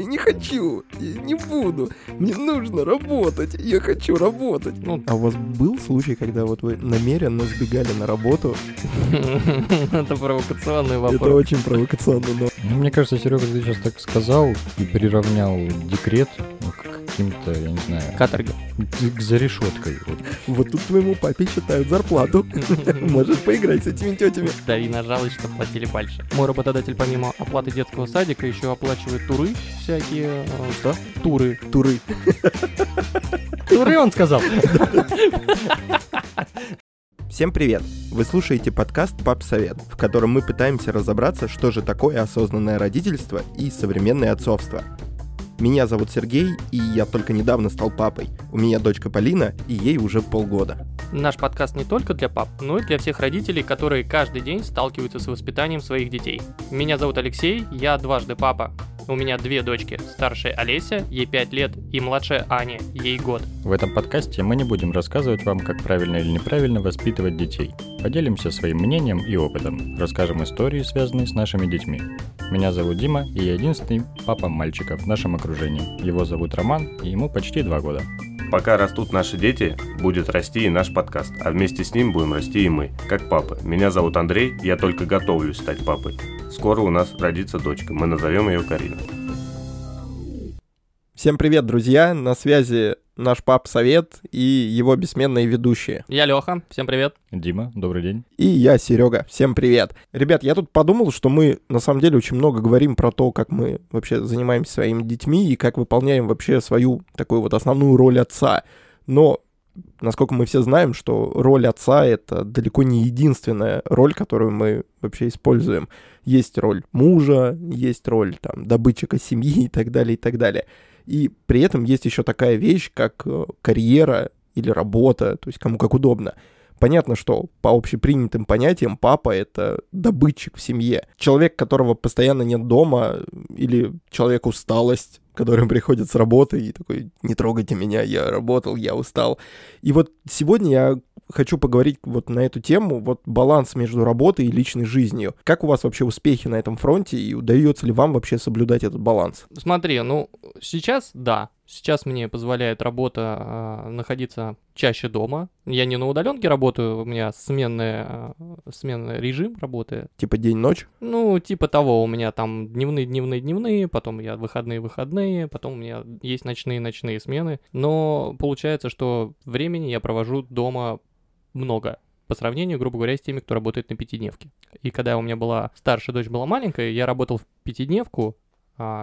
Я не хочу, я не буду. Мне нужно работать, я хочу работать. Ну, А у вас был случай, когда вот вы намеренно сбегали на работу? это провокационный Это вопрос. очень провокационно, но... Ну, мне кажется, Серега, ты сейчас так сказал и приравнял декрет каким-то, я не знаю, Каторга. за решеткой. Вот. Вот тут твоему папе считают зарплату. Можешь поиграть с этими тетями. Дави на жалость, чтобы платили больше. Мой работодатель помимо оплаты детского садика еще оплачивает туры всякие. э, Что? Туры. Туры. Туры он сказал. Всем привет! Вы слушаете подкаст «Пап Совет», в котором мы пытаемся разобраться, что же такое осознанное родительство и современное отцовство. Меня зовут Сергей, и я только недавно стал папой. У меня дочка Полина, и ей уже полгода. Наш подкаст не только для пап, но и для всех родителей, которые каждый день сталкиваются с воспитанием своих детей. Меня зовут Алексей, я дважды папа. У меня две дочки, старшая Олеся, ей 5 лет, и младшая Аня, ей год. В этом подкасте мы не будем рассказывать вам, как правильно или неправильно воспитывать детей. Поделимся своим мнением и опытом. Расскажем истории, связанные с нашими детьми. Меня зовут Дима, и я единственный папа мальчика в нашем окружении. Его зовут Роман, и ему почти два года. Пока растут наши дети, будет расти и наш подкаст, а вместе с ним будем расти и мы, как папы. Меня зовут Андрей, я только готовлюсь стать папой. Скоро у нас родится дочка, мы назовем ее Карина. Всем привет, друзья! На связи наш пап Совет и его бессменные ведущие. Я Леха, всем привет. Дима, добрый день. И я, Серега. Всем привет. Ребят, я тут подумал, что мы на самом деле очень много говорим про то, как мы вообще занимаемся своими детьми и как выполняем вообще свою такую вот основную роль отца. Но насколько мы все знаем, что роль отца — это далеко не единственная роль, которую мы вообще используем. Есть роль мужа, есть роль там добытчика семьи и так далее, и так далее. И при этом есть еще такая вещь, как э, карьера или работа, то есть кому как удобно. Понятно, что по общепринятым понятиям папа — это добытчик в семье. Человек, которого постоянно нет дома, или человек усталость, который приходит с работы и такой, не трогайте меня, я работал, я устал. И вот сегодня я хочу поговорить вот на эту тему, вот баланс между работой и личной жизнью. Как у вас вообще успехи на этом фронте и удается ли вам вообще соблюдать этот баланс? Смотри, ну, сейчас да. Сейчас мне позволяет работа а, находиться чаще дома. Я не на удаленке работаю, у меня сменный, а, сменный режим работы. Типа день-ночь? Ну, типа того, у меня там дневные, дневные, дневные, потом я выходные, выходные, потом у меня есть ночные, ночные смены. Но получается, что времени я провожу дома много по сравнению, грубо говоря, с теми, кто работает на пятидневке. И когда у меня была старшая дочь была маленькая, я работал в пятидневку,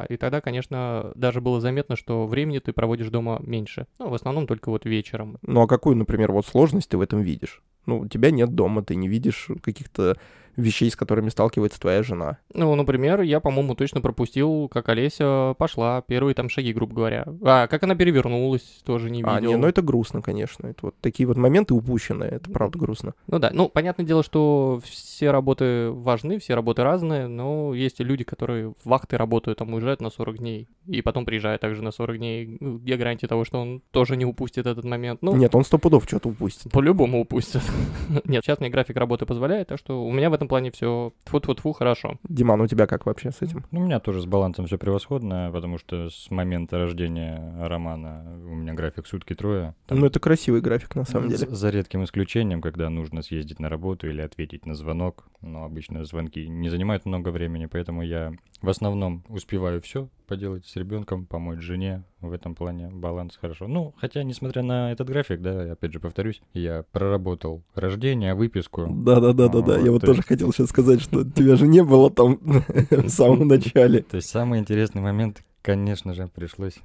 и тогда, конечно, даже было заметно, что времени ты проводишь дома меньше. Ну, в основном только вот вечером. Ну а какую, например, вот сложность ты в этом видишь? Ну, у тебя нет дома, ты не видишь каких-то вещей, с которыми сталкивается твоя жена. Ну, например, я, по-моему, точно пропустил, как Олеся пошла, первые там шаги, грубо говоря. А, как она перевернулась, тоже не видел. А, не, ну это грустно, конечно. Это вот такие вот моменты упущенные, это правда грустно. Ну да, ну, понятное дело, что все работы важны, все работы разные, но есть и люди, которые в вахты работают, там уезжают на 40 дней, и потом приезжают также на 40 дней. Ну, Где гарантия того, что он тоже не упустит этот момент? Ну, Нет, он сто пудов что-то упустит. по-любому упустит. Нет, сейчас мне график работы позволяет, так что у меня в этом плане все тфу-тфу-тфу хорошо. Диман, у тебя как вообще с этим? Ну, у меня тоже с балансом все превосходно, потому что с момента рождения Романа у меня график сутки трое. Там Ну это красивый график на самом деле. За редким исключением, когда нужно съездить на работу или ответить на звонок. Но обычно звонки не занимают много времени, поэтому я в основном успеваю все поделать с ребенком, помочь жене. В этом плане баланс хорошо. Ну, хотя, несмотря на этот график, да, я опять же повторюсь, я проработал рождение, выписку. Да-да-да-да-да. Я Вот, вот то тоже хотел сейчас сказать, что тебя же не было там в самом начале. То есть самый интересный момент, конечно же, пришлось...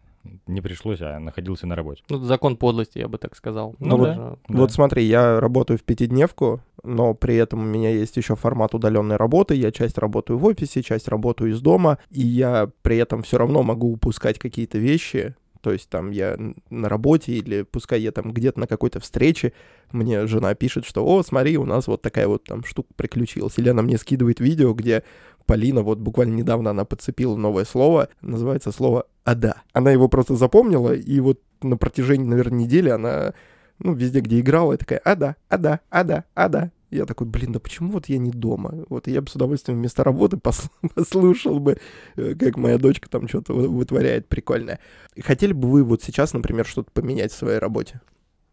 Не пришлось, а находился на работе. Ну, закон подлости, я бы так сказал. Ну вот- даже- Да. Вот смотри, я работаю в пятидневку, но при этом у меня есть еще формат удаленной работы. Я часть работаю в офисе, часть работаю из дома, и я при этом все равно могу упускать какие-то вещи. То есть там я на работе или пускай я там где-то на какой-то встрече, мне жена пишет, что «О, смотри, у нас вот такая вот там штука приключилась». Или она мне скидывает видео, где Полина, вот буквально недавно она подцепила новое слово, называется слово «ада». Она его просто запомнила, и вот на протяжении, наверное, недели она ну, везде, где играла, я такая, а да, а да, а да, а да. Я такой, блин, да почему вот я не дома? Вот я бы с удовольствием вместо работы посл- послушал бы, э, как моя дочка там что-то вы- вытворяет прикольное. Хотели бы вы вот сейчас, например, что-то поменять в своей работе?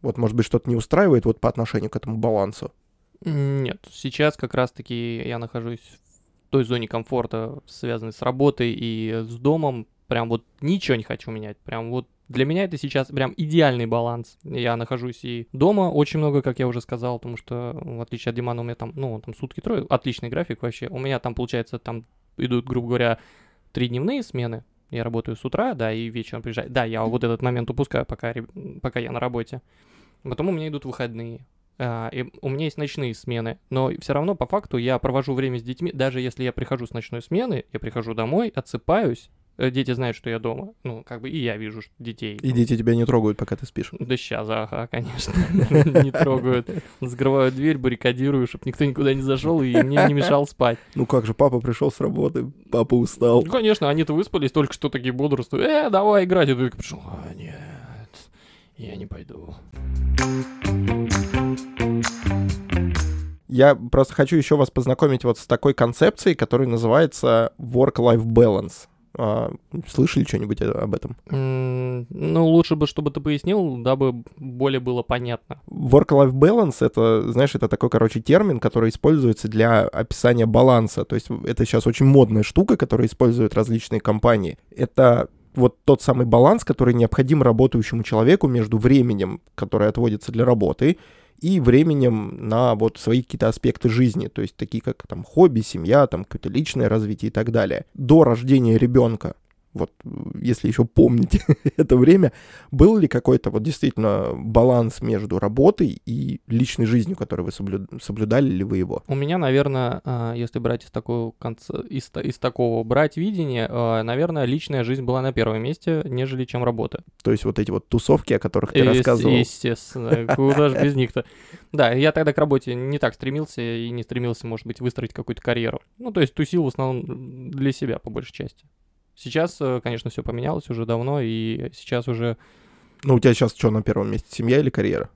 Вот, может быть, что-то не устраивает вот по отношению к этому балансу? Нет, сейчас как раз-таки я нахожусь в той зоне комфорта, связанной с работой и с домом. Прям вот ничего не хочу менять. Прям вот для меня это сейчас прям идеальный баланс. Я нахожусь и дома очень много, как я уже сказал, потому что, в отличие от Димана, у меня там, ну, там сутки трое, отличный график вообще. У меня там, получается, там идут, грубо говоря, три дневные смены. Я работаю с утра, да, и вечером приезжаю. Да, я вот этот момент упускаю, пока, пока я на работе. Потом у меня идут выходные. А, и у меня есть ночные смены, но все равно по факту я провожу время с детьми, даже если я прихожу с ночной смены, я прихожу домой, отсыпаюсь, дети знают, что я дома, ну, как бы и я вижу что детей. И дети тебя не трогают, пока ты спишь. Да сейчас, ага, конечно, не трогают. Закрываю дверь, баррикадирую, чтобы никто никуда не зашел и мне не мешал спать. Ну как же, папа пришел с работы, папа устал. Ну, конечно, они-то выспались, только что такие бодрствуют. Э, давай играть. Я только пришел, а, нет, я не пойду. Я просто хочу еще вас познакомить вот с такой концепцией, которая называется work-life balance. А, слышали что-нибудь об этом? М, Ну, лучше бы, чтобы ты пояснил, дабы более было понятно. Work-life balance — это, знаешь, это такой, короче, термин, который используется для описания баланса. То есть это сейчас очень модная штука, которую используют различные компании. Это вот тот самый баланс, который необходим работающему человеку между временем, которое отводится для работы, и временем на вот свои какие-то аспекты жизни, то есть такие как там хобби, семья, там какое-то личное развитие и так далее. До рождения ребенка, вот э, если еще помните это время, был ли какой-то вот действительно баланс между работой и личной жизнью, которую вы соблю- соблюдали ли вы его? У меня, наверное, а, если брать из такого конца, из, из такого брать видение, а, наверное, личная жизнь была на первом месте, нежели чем работа. То есть вот эти вот тусовки, о которых ты Ес- рассказывал. Естественно, куда же без них-то. Да, я тогда к работе не так стремился и не стремился, может быть, выстроить какую-то карьеру. Ну, то есть тусил в основном для себя, по большей части. Сейчас, э, конечно, все поменялось уже давно, и сейчас уже Ну, у тебя сейчас что на первом месте, семья или карьера?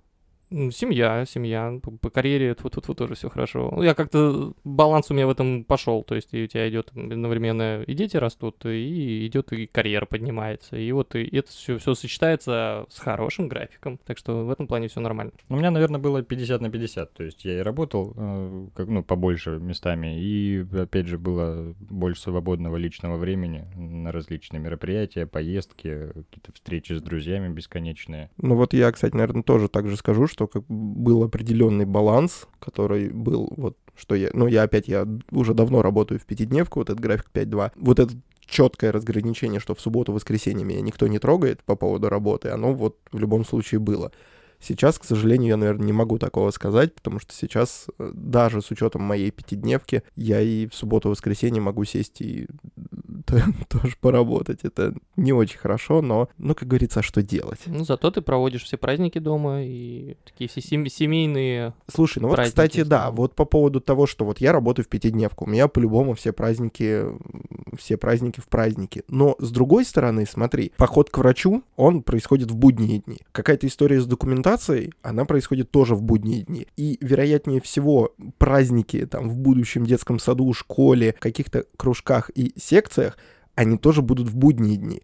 Семья, семья, по, по карьере тут тут тоже все хорошо. Ну, Я как-то баланс у меня в этом пошел, то есть и у тебя идет одновременно и дети растут, и идет и карьера поднимается, и вот и это все все сочетается с хорошим графиком, так что в этом плане все нормально. У меня, наверное, было 50 на 50. То есть я и работал, э, как, ну, побольше местами, и, опять же, было больше свободного личного времени на различные мероприятия, поездки, какие-то встречи с друзьями бесконечные. Ну вот я, кстати, наверное, тоже так же скажу, что как бы был определенный баланс, который был вот, что я, ну я опять, я уже давно работаю в пятидневку, вот этот график 5.2, вот это четкое разграничение, что в субботу, воскресенье меня никто не трогает по поводу работы, оно вот в любом случае было. Сейчас, к сожалению, я, наверное, не могу такого сказать, потому что сейчас, э, даже с учетом моей пятидневки, я и в субботу, воскресенье могу сесть и т- тоже поработать. Это не очень хорошо, но, ну, как говорится, что делать? Ну, зато ты проводишь все праздники дома и такие все сем- семейные. Слушай, ну вот, кстати, да, вот по поводу того, что вот я работаю в пятидневку, у меня по-любому все праздники, все праздники в праздники. Но с другой стороны, смотри, поход к врачу, он происходит в будние дни. Какая-то история с документацией, она происходит тоже в будние дни. И, вероятнее всего, праздники там в будущем детском саду, школе, каких-то кружках и секциях, они тоже будут в будние дни.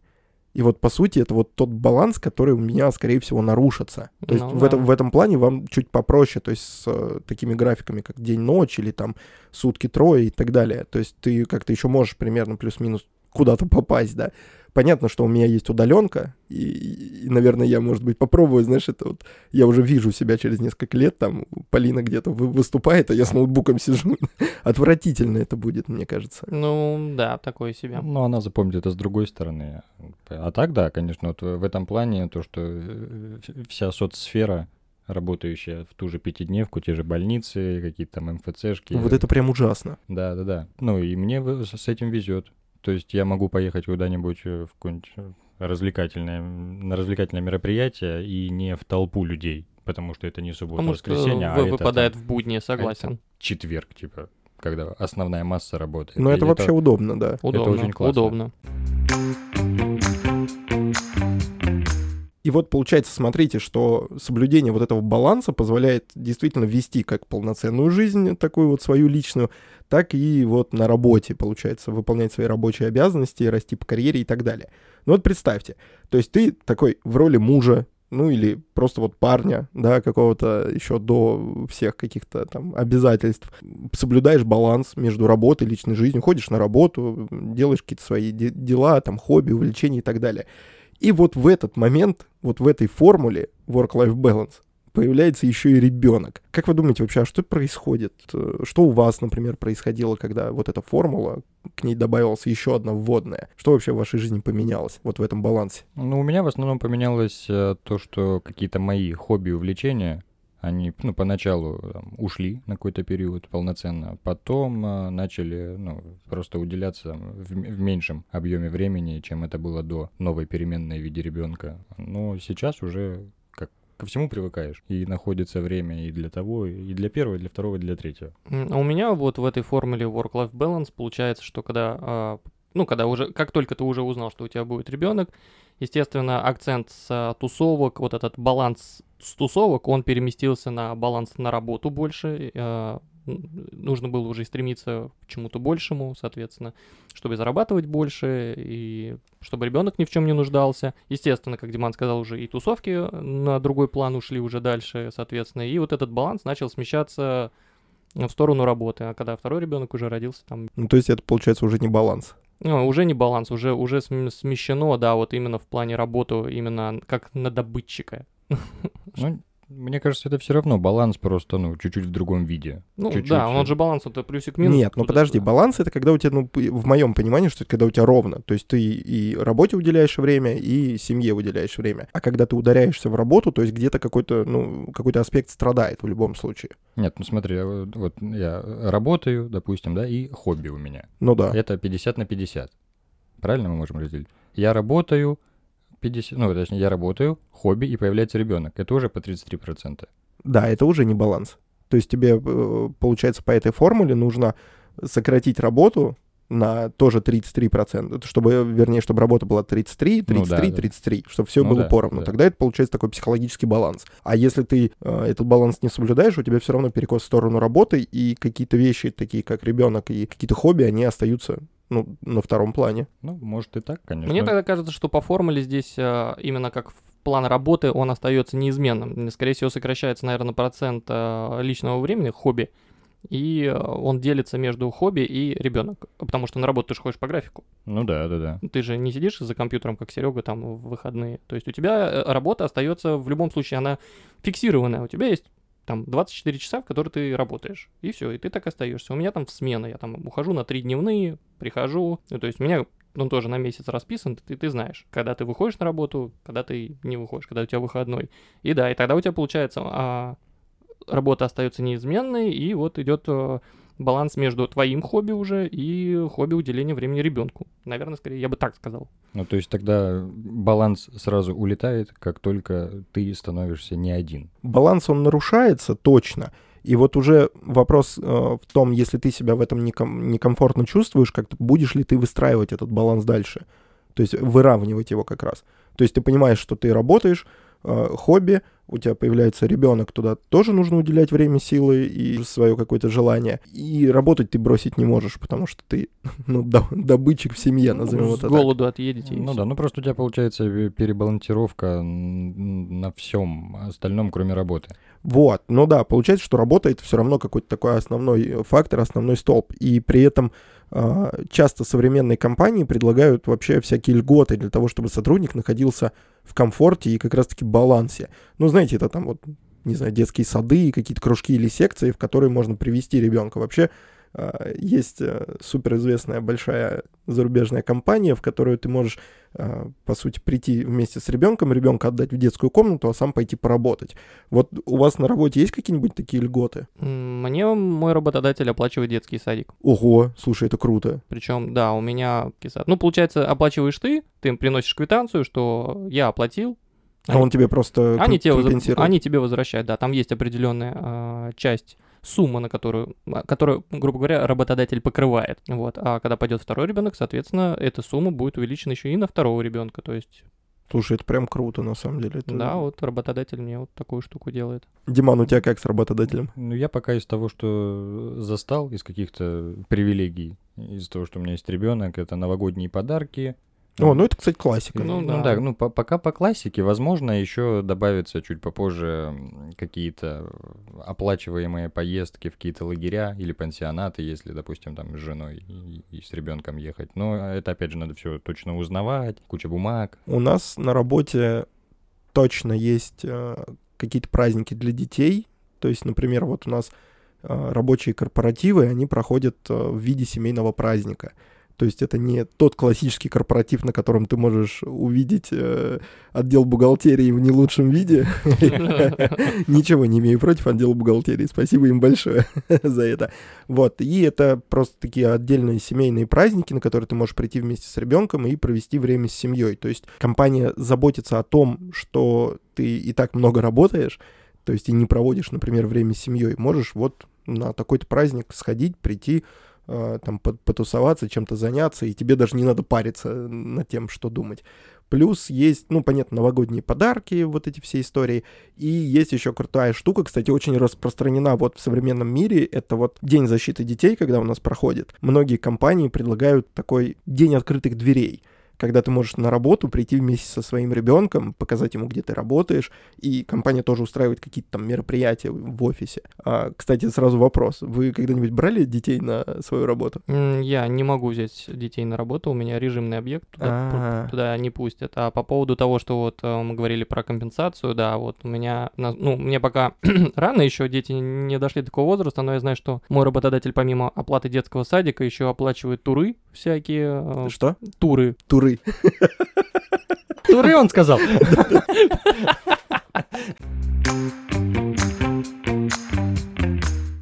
И вот, по сути, это вот тот баланс, который у меня, скорее всего, нарушится. То есть Ну в, да. этом, в этом плане вам чуть попроще, то есть с э, такими графиками, как день-ночь или там сутки-трое и так далее. То есть ты как-то еще можешь примерно плюс-минус куда-то попасть, да. Понятно, что у меня есть удаленка, и, и, и, наверное, я, может быть, попробую, знаешь, это вот, я уже вижу себя через несколько лет, там, Полина где-то вы- выступает, а я с ноутбуком сижу. Отвратительно это будет, мне кажется. Ну, да, такое себе. Но она запомнит это с другой стороны. А так, да, конечно, вот в этом плане то, что э, вся соцсфера, работающая в ту же пятидневку, те же больницы, какие-то там МФЦшки. Вот это прям ужасно. Да, да, да. Ну и мне с этим везет. То есть я могу поехать куда-нибудь э, в какое-нибудь э, развлекательное, на развлекательное мероприятие и не в толпу людей, потому что это не суббота, Потому что воскресенье, а вы- это выпадает там в будни, согласен. четверг, типа, когда основная масса работает. Но И это вообще удобно, да. Удобно, очень классно. удобно. И вот получается, смотрите, что соблюдение вот этого баланса позволяет действительно вести как полноценную жизнь, такую вот свою личную, так и вот на работе, получается, выполнять свои рабочие обязанности, расти по карьере и так далее. Ну вот представьте, то есть ты такой в роли мужа, ну или просто вот парня, да, какого-то еще до всех каких-то там обязательств, соблюдаешь баланс между работой и личной жизнью, ходишь на работу, делаешь какие-то свои де- дела, там, хобби, увлечения и так далее. И вот в этот момент, вот в этой формуле work-life balance появляется еще и ребенок. Как вы думаете вообще, а что происходит? Э, Что у вас, например, происходило, когда вот эта формула, к ней добавилась еще одна вводная? Что вообще в вашей жизни поменялось вот в этом балансе? Ну, у меня в основном поменялось э, то, что какие-то мои хобби и увлечения, они, ну, поначалу там, ушли на какой-то период полноценно, потом э, начали, ну, просто уделяться в, в меньшем объеме времени, чем это было до новой переменной в виде ребенка. Но сейчас уже ко всему привыкаешь, и находится время и для того, и для первого, и для второго, и для третьего. А у меня вот в этой формуле work-life balance получается, что когда, а, ну, когда уже, как только ты уже узнал, что у тебя будет ребенок, естественно, акцент с а, тусовок, вот этот баланс с тусовок, он переместился на баланс на работу больше. а, Нужно было уже стремиться к чему-то большему, соответственно, чтобы зарабатывать больше и чтобы ребенок ни в чем не нуждался. Естественно, как Диман сказал, уже и тусовки на другой план ушли уже дальше, соответственно, и вот этот баланс начал смещаться в сторону работы, а когда второй ребенок уже родился, там Ну, то есть это, получается, уже не баланс. ну, уже не баланс, уже, уже см- смещено, да, вот именно в плане работы, именно как на добытчика. Ну, мне кажется, это все равно баланс просто, ну, чуть-чуть в другом виде. Ну Чуть-чуть, да, он э, же баланс, это плюсик-минус. Нет, ну подожди, баланс это когда у тебя, ну, в моем понимании, что это когда у тебя ровно. То есть ты и работе уделяешь время, и семье уделяешь время. А когда ты ударяешься в работу, то есть где-то какой-то, ну, какой-то аспект страдает в любом случае. Нет, ну смотри, вот вот я работаю, допустим, да, и хобби у меня. Ну да. Это 50 на 50. Правильно мы можем разделить? Я работаю, 50, ну, точнее, я работаю, хобби, и появляется ребенок. Это уже по 33%. Да, это уже не баланс. То есть тебе, э, получается, по этой формуле нужно сократить работу на тоже 33%, чтобы, вернее, чтобы работа была 33, 33, Ну да, да. 33, чтобы все Ну было да, поровну. да. Тогда это получается такой психологический баланс. А если ты э, этот баланс не соблюдаешь, у тебя все равно перекос в сторону работы, и какие-то вещи, такие как ребенок и какие-то хобби, они остаются ну, на втором плане. Ну, может и так, конечно. Мне тогда кажется, что по формуле здесь а, именно как в план работы он остается неизменным. Скорее всего, сокращается, наверное, процент а, личного времени, хобби, и а, он делится между хобби и ребенок. Потому что на работу ты же ходишь по графику. Ну да, да, да. Ты же не сидишь за компьютером, как Серега, там в выходные. То есть у тебя э, работа остается в любом случае, она фиксированная. У тебя есть там 24 часа, в которые ты работаешь. И все, и ты так остаешься. У меня там в смены, я там ухожу на три дневные, прихожу. Ну, то есть у меня он тоже на месяц расписан, ты, ты знаешь, когда ты выходишь на работу, когда ты не выходишь, когда у тебя выходной. И да, и тогда у тебя получается а, работа остается неизменной, и вот идет э, баланс между твоим хобби уже и хобби уделения времени ребенку. Наверное, скорее, я бы так сказал. Ну, то есть тогда баланс сразу улетает, как только ты становишься не один. Баланс, он нарушается точно, и вот уже вопрос э, в том, если ты себя в этом неком- некомфортно чувствуешь, как будешь ли ты выстраивать этот баланс дальше. То есть выравнивать его как раз. То есть ты понимаешь, что ты работаешь, э, хобби, у тебя появляется ребенок, туда тоже нужно уделять время, силы и свое какое-то желание. И работать ты бросить не можешь, потому что ты, ну, до- добытчик в семье, назовем Ну, это С так. голоду отъедете. Ну да, ну просто у тебя получается перебалансировка на всем остальном, кроме работы. Вот, ну да, получается, что работа это все равно какой-то такой основной э, фактор, основной столб. И при этом а, часто современные компании предлагают вообще всякие льготы для того, чтобы сотрудник находился в комфорте и как раз-таки балансе. Ну, знаете, это там вот, не знаю, детские сады, какие-то кружки или секции, в которые можно привести ребенка. Вообще а, есть э, суперизвестная большая зарубежная компания, в которую ты можешь, а, по сути, прийти вместе с ребенком, ребенка отдать в детскую комнату, а сам пойти поработать. Вот у вас на работе есть какие-нибудь такие льготы? Мне мой работодатель оплачивает детский садик. Ого, слушай, это круто. Причем, да, у меня сад. Ну, получается, оплачиваешь ты, ты им приносишь квитанцию, что я оплатил. А он тебе просто Они, тебе, воз- они тебе возвращают, да, там есть определенная а, часть сумма, на которую, а, которую, грубо говоря, работодатель покрывает. Вот. А когда пойдет второй ребенок, соответственно, эта сумма будет увеличена еще и на второго ребенка. То есть Слушай, это прям круто, на самом деле. Это... Да, вот работодатель мне вот такую штуку делает. Диман, у тебя как с работодателем? Ну, я пока из того, что застал, из каких-то привилегий, из того, что у меня есть ребенок, это новогодние подарки, О, ну это, кстати, классика. Ну Ну, да. да. ну по- пока по классике, возможно, еще добавится чуть попозже какие-то оплачиваемые поездки в какие-то лагеря или пансионаты, если, допустим, там с женой и, и с ребенком ехать. Но это, опять же, надо все точно узнавать, куча бумаг. У нас на работе точно есть э, какие-то праздники для детей. То есть, например, вот у нас э, рабочие корпоративы, они проходят э, в виде семейного праздника. То есть это не тот классический корпоратив, на котором ты можешь увидеть э, отдел бухгалтерии в не лучшем виде. Ничего не имею против отдела бухгалтерии. Спасибо им большое за это. Вот. И это просто такие отдельные семейные праздники, на которые ты можешь прийти вместе с ребенком и провести время с семьей. То есть компания заботится о том, что ты и так много работаешь, то есть и не проводишь, например, время с семьей. Можешь вот на такой-то праздник сходить, прийти, там по- потусоваться, чем-то заняться, и тебе даже не надо париться над тем, что думать. Плюс есть, ну, понятно, новогодние подарки, вот эти все истории. И есть еще крутая штука, кстати, очень распространена вот в современном мире. Это вот День защиты детей, когда у нас проходит. Многие компании предлагают такой день открытых дверей когда ты можешь на работу прийти вместе со своим ребенком, показать ему, где ты работаешь, и компания тоже устраивает какие-то там мероприятия в офисе. А, кстати, сразу вопрос. Вы когда-нибудь брали детей на свою работу? Я не могу взять детей на работу, у меня режимный объект, туда, А. туда не пустят. А по поводу того, что вот э, мы говорили про компенсацию, да, вот у меня, ну, мне пока рано еще, дети не дошли до такого возраста, но я знаю, что мой работодатель помимо оплаты детского садика еще оплачивает туры всякие, э, Что? туры. Туры. Туры, он сказал.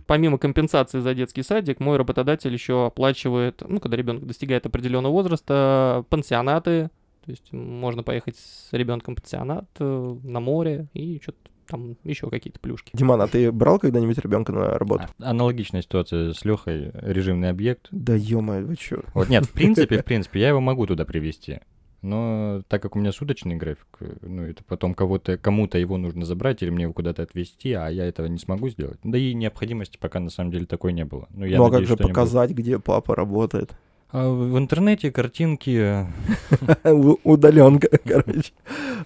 Помимо компенсации за детский садик, мой работодатель еще оплачивает, ну, когда ребенок достигает определенного возраста, пансионаты. То есть можно поехать с ребенком в пансионат э, на море и что-то там еще какие-то плюшки. Диман, а ты брал когда-нибудь ребенка на работу? А, Аналогичная ситуация с Лехой, режимный объект. Да ё вы чё? Вот нет, в принципе, в принципе, я его могу туда привести. Но так как у меня суточный график, ну, это потом кого-то, кому-то его нужно забрать или мне его куда-то отвезти, а я этого не смогу сделать. Да и необходимости пока на самом деле такой не было. Ну, я ну а как же будет. показать, где папа работает? А в интернете картинки... Удаленка, короче.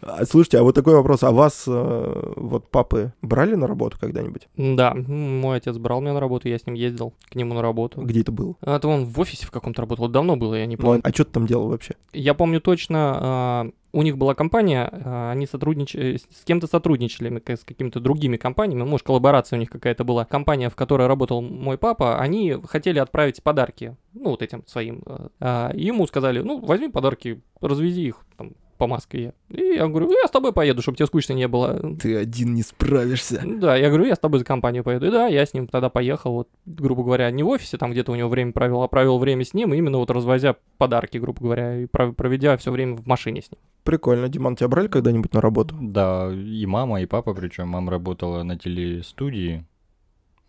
А, Слушайте, а вот такой вопрос. А вас э, вот папы брали на работу когда-нибудь? Да, мой отец брал меня на работу, я с ним ездил к нему на работу. Где это был? А, Это он в офисе в каком-то работал, давно было, я не Ну, помню. а что ты там делал вообще? Я помню точно, а, у них была компания, а, они сотрудничали, с кем-то сотрудничали, с какими-то другими компаниями, может, коллаборация у них какая-то была. Компания, в которой работал мой папа, они хотели отправить подарки, ну, вот этим своим. э, ему сказали, ну, возьми подарки, развези их там по Москве. И я говорю, я с тобой поеду, чтобы тебе скучно не было. Ты один не справишься. Да, я говорю, я с тобой за компанию поеду. И да, я с ним тогда поехал, вот, грубо говоря, не в офисе, там где-то у него время провел, а провел время с ним, именно вот развозя подарки, грубо говоря, и пров- проведя все время в машине с ним. Прикольно. Диман, тебя брали когда-нибудь на работу? Да, и мама, и папа, причем мама работала на телестудии.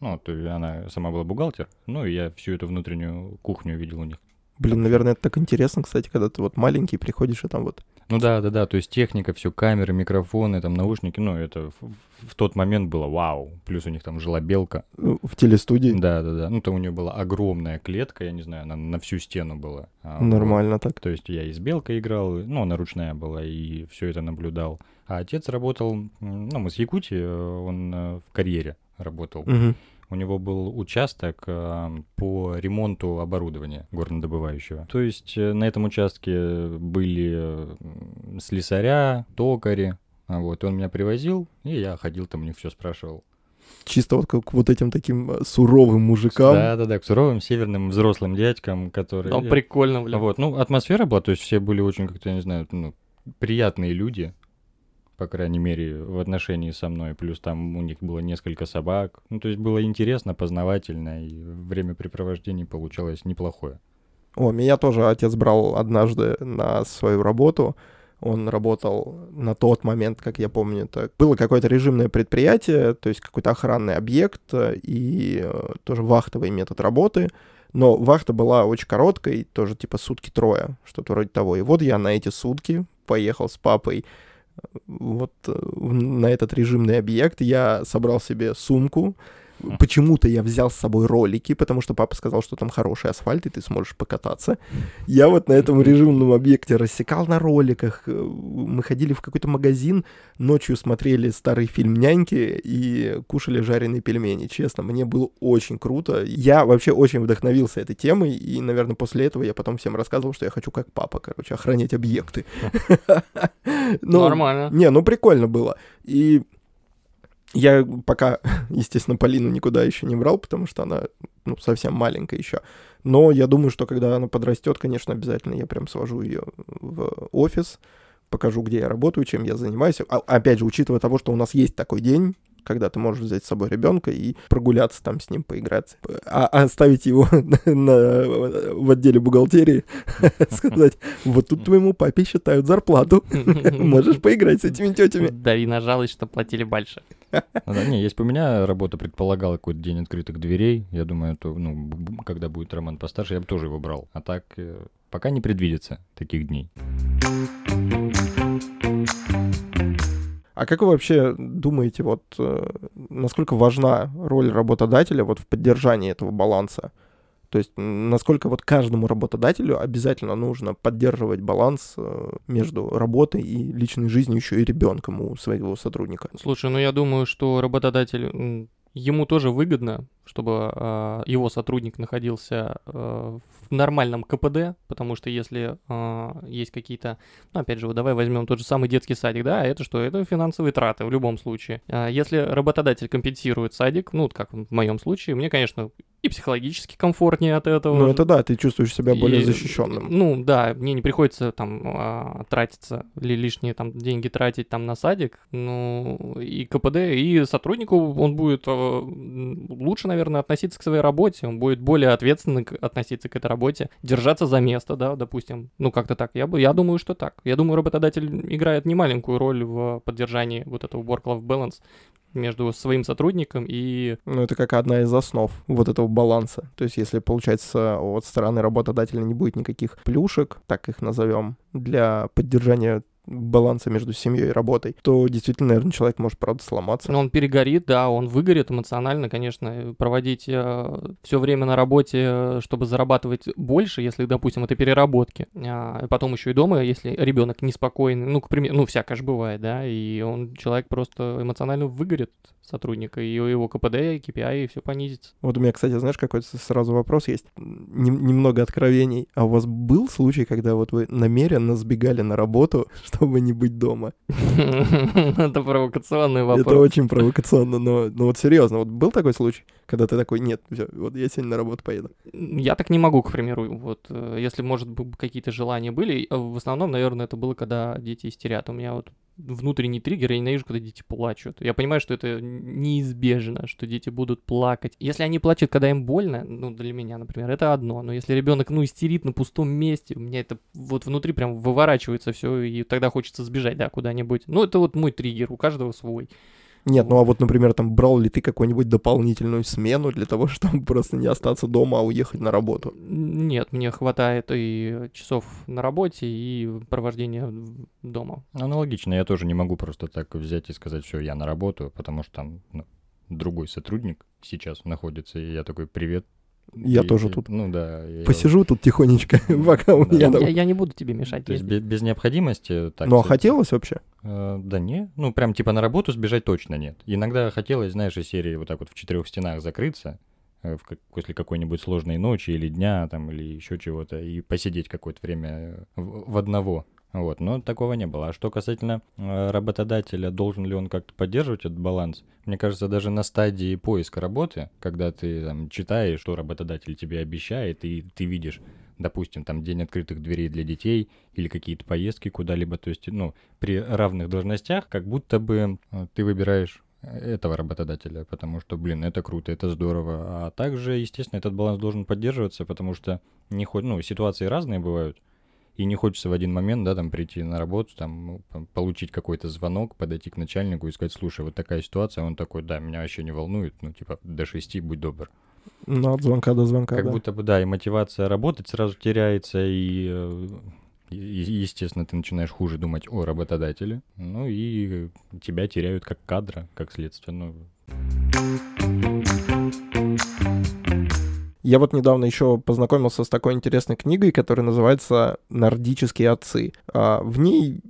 Ну, то есть она сама была бухгалтер. Ну, и я всю эту внутреннюю кухню видел у них. Блин, наверное, это так интересно, кстати, когда ты вот маленький приходишь, и там вот... Ну да, да, да, то есть техника, все, камеры, микрофоны, там наушники, ну это в, в тот момент было вау. Плюс у них там жила белка. э, В телестудии. Да, да, да. Ну там у нее была огромная клетка, я не знаю, она на всю стену была. А, вот. Нормально так. То есть я и с белкой играл, ну она ручная была, и все это наблюдал. А отец работал, ну мы с Якутии, э, он э, в карьере работал. Мгм. У него был участок э, по ремонту оборудования горнодобывающего. То есть э, на этом участке были слесаря, токари. А Вот, он меня привозил, и я ходил там у них все спрашивал. Чисто вот как к вот этим таким э, суровым мужикам. Да-да-да, к суровым северным взрослым дядькам, которые... Ну, прикольно, бля. Вот, ну, атмосфера была, то есть все были очень, как-то, я не знаю, ну, приятные люди, по крайней мере, в отношении со мной. Плюс там у них было несколько собак. Ну, то есть было интересно, познавательно, и времяпрепровождение получалось неплохое. О, меня тоже отец брал однажды на свою работу. Он работал на тот момент, как я помню, это было какое-то режимное предприятие, то есть какой-то охранный объект и э, тоже вахтовый метод работы. Но вахта была очень короткой, тоже типа сутки трое, что-то вроде того. И вот я на эти сутки поехал с папой вот э, на этот режимный объект. Я собрал себе сумку, Почему-то я взял с собой ролики, потому что папа сказал, что там хороший асфальт, и ты сможешь покататься. Я вот на этом режимном объекте рассекал на роликах. Э, мы ходили в какой-то магазин, ночью смотрели старый фильм «Няньки» и кушали жареные пельмени. Честно, мне было очень круто. Я вообще очень вдохновился этой темой, и, наверное, после этого я потом всем рассказывал, что я хочу как папа, короче, охранять объекты. Нормально. Не, ну прикольно было. И я пока, естественно, Полину никуда еще не брал, потому что она ну, совсем маленькая еще. Но я думаю, что когда она подрастет, конечно, обязательно я прям свожу ее в офис, покажу, где я работаю, чем я занимаюсь. А, опять же, учитывая того, что у нас есть такой день, когда ты можешь взять с собой ребенка и прогуляться там с ним, поиграть, а, оставить его на, в отделе бухгалтерии, сказать, вот тут твоему папе считают зарплату, можешь поиграть с этими тетями. Дави на жалость, что платили больше. Ну, да, не, если бы у меня работа предполагала какой-то день открытых дверей, я думаю, то, ну, когда будет Роман постарше, я бы тоже его брал. А так, э, пока не предвидится таких дней. А как вы вообще думаете, вот э, насколько важна роль работодателя вот в поддержании этого баланса? То есть насколько вот каждому работодателю обязательно нужно поддерживать баланс э, между работой и личной жизнью еще и ребенком у своего сотрудника? Слушай, ну я думаю, что работодатель ему тоже выгодно, чтобы э, его сотрудник находился э, в нормальном КПД, потому что если э, есть какие-то, ну опять же, вот давай возьмем тот же самый детский садик, да, это что? Это финансовые траты в любом случае. Э, если работодатель компенсирует садик, ну как в моем случае, мне, конечно, и психологически комфортнее от этого. Ну это да, ты чувствуешь себя более и, защищенным. Ну да, мне не приходится там а, тратиться или лишние там деньги тратить там на садик, ну и КПД, и сотруднику он будет а, лучше, наверное, относиться к своей работе, он будет более ответственно относиться к этой работе, держаться за место, да, допустим, ну как-то так. Я, бы, я думаю, что так. Я думаю, работодатель играет немаленькую роль в поддержании вот этого work-life balance между своим сотрудником и... Ну, это как одна из основ вот этого баланса. То есть, если, получается, от стороны работодателя не будет никаких плюшек, так их назовем, для поддержания баланса между семьей и работой, то действительно, наверное, человек может, правда, сломаться. Но он перегорит, да, он выгорит эмоционально, конечно. Проводить э, все время на работе, э, чтобы зарабатывать больше, если, допустим, это переработки. А потом еще и дома, если ребенок неспокойный, ну, к примеру, ну, всякое же бывает, да, и он, человек просто эмоционально выгорит сотрудника, и его КПД, KPI, и все понизится. Вот у меня, кстати, знаешь, какой-то сразу вопрос есть. Нем- немного откровений. А у вас был случай, когда вот вы намеренно сбегали на работу, чтобы не быть дома? Это провокационный вопрос. Это очень провокационно, но, но вот серьезно, вот был такой случай, когда ты такой, нет, все, вот я сегодня на работу поеду? Я так не могу, к примеру, вот, э, если, может быть, какие-то желания были, э, в основном, наверное, это было, когда дети истерят. У меня вот внутренний триггер, я ненавижу, когда дети плачут. Я понимаю, что это неизбежно, что дети будут плакать. Если они плачут, когда им больно, ну, для меня, например, это одно. Но если ребенок, ну, истерит на пустом месте, у меня это вот внутри прям выворачивается все, и тогда хочется сбежать, да, куда-нибудь. Ну, это вот мой триггер, у каждого свой. Нет, ну а вот, например, там брал ли ты какую-нибудь дополнительную смену для того, чтобы просто не остаться дома, а уехать на работу? Нет, мне хватает и часов на работе, и провождения дома. Аналогично, я тоже не могу просто так взять и сказать, все, я на работу, потому что там ну, другой сотрудник сейчас находится, и я такой, привет, я и, тоже тут. Ну да. Посижу я... тут тихонечко, пока у меня... Я, не буду тебе мешать. То есть без, необходимости... Так, ну а хотелось вообще? Э, да не. Ну прям типа на работу сбежать точно нет. Иногда хотелось, знаешь, из серии вот так вот в четырех стенах закрыться, э, после какой-нибудь сложной ночи или дня там или еще чего-то и посидеть какое-то время в одного вот, но такого не было. А что касательно э, работодателя, должен ли он как-то поддерживать этот баланс? Мне кажется, даже на стадии поиска работы, когда ты там, читаешь, что работодатель тебе обещает, и ты видишь, допустим, там день открытых дверей для детей или какие-то поездки куда-либо, то есть, ну, при равных должностях, как будто бы э, ты выбираешь этого работодателя, потому что, блин, это круто, это здорово. А также, естественно, этот баланс должен поддерживаться, потому что не хоть, ну, ситуации разные бывают и не хочется в один момент, да, там прийти на работу, там ну, получить какой-то звонок, подойти к начальнику и сказать, слушай, вот такая ситуация, он такой, да, меня вообще не волнует, ну, типа, до шести будь добр. Ну, от звонка до звонка, Как да. будто бы, да, и мотивация работать сразу теряется, и э, И- и- Естественно, ты начинаешь хуже думать о работодателе. Ну и тебя теряют как кадра, как следствие. Ну, Я вот недавно еще познакомился с такой интересной книгой, которая называется «Нордические отцы». А, В ней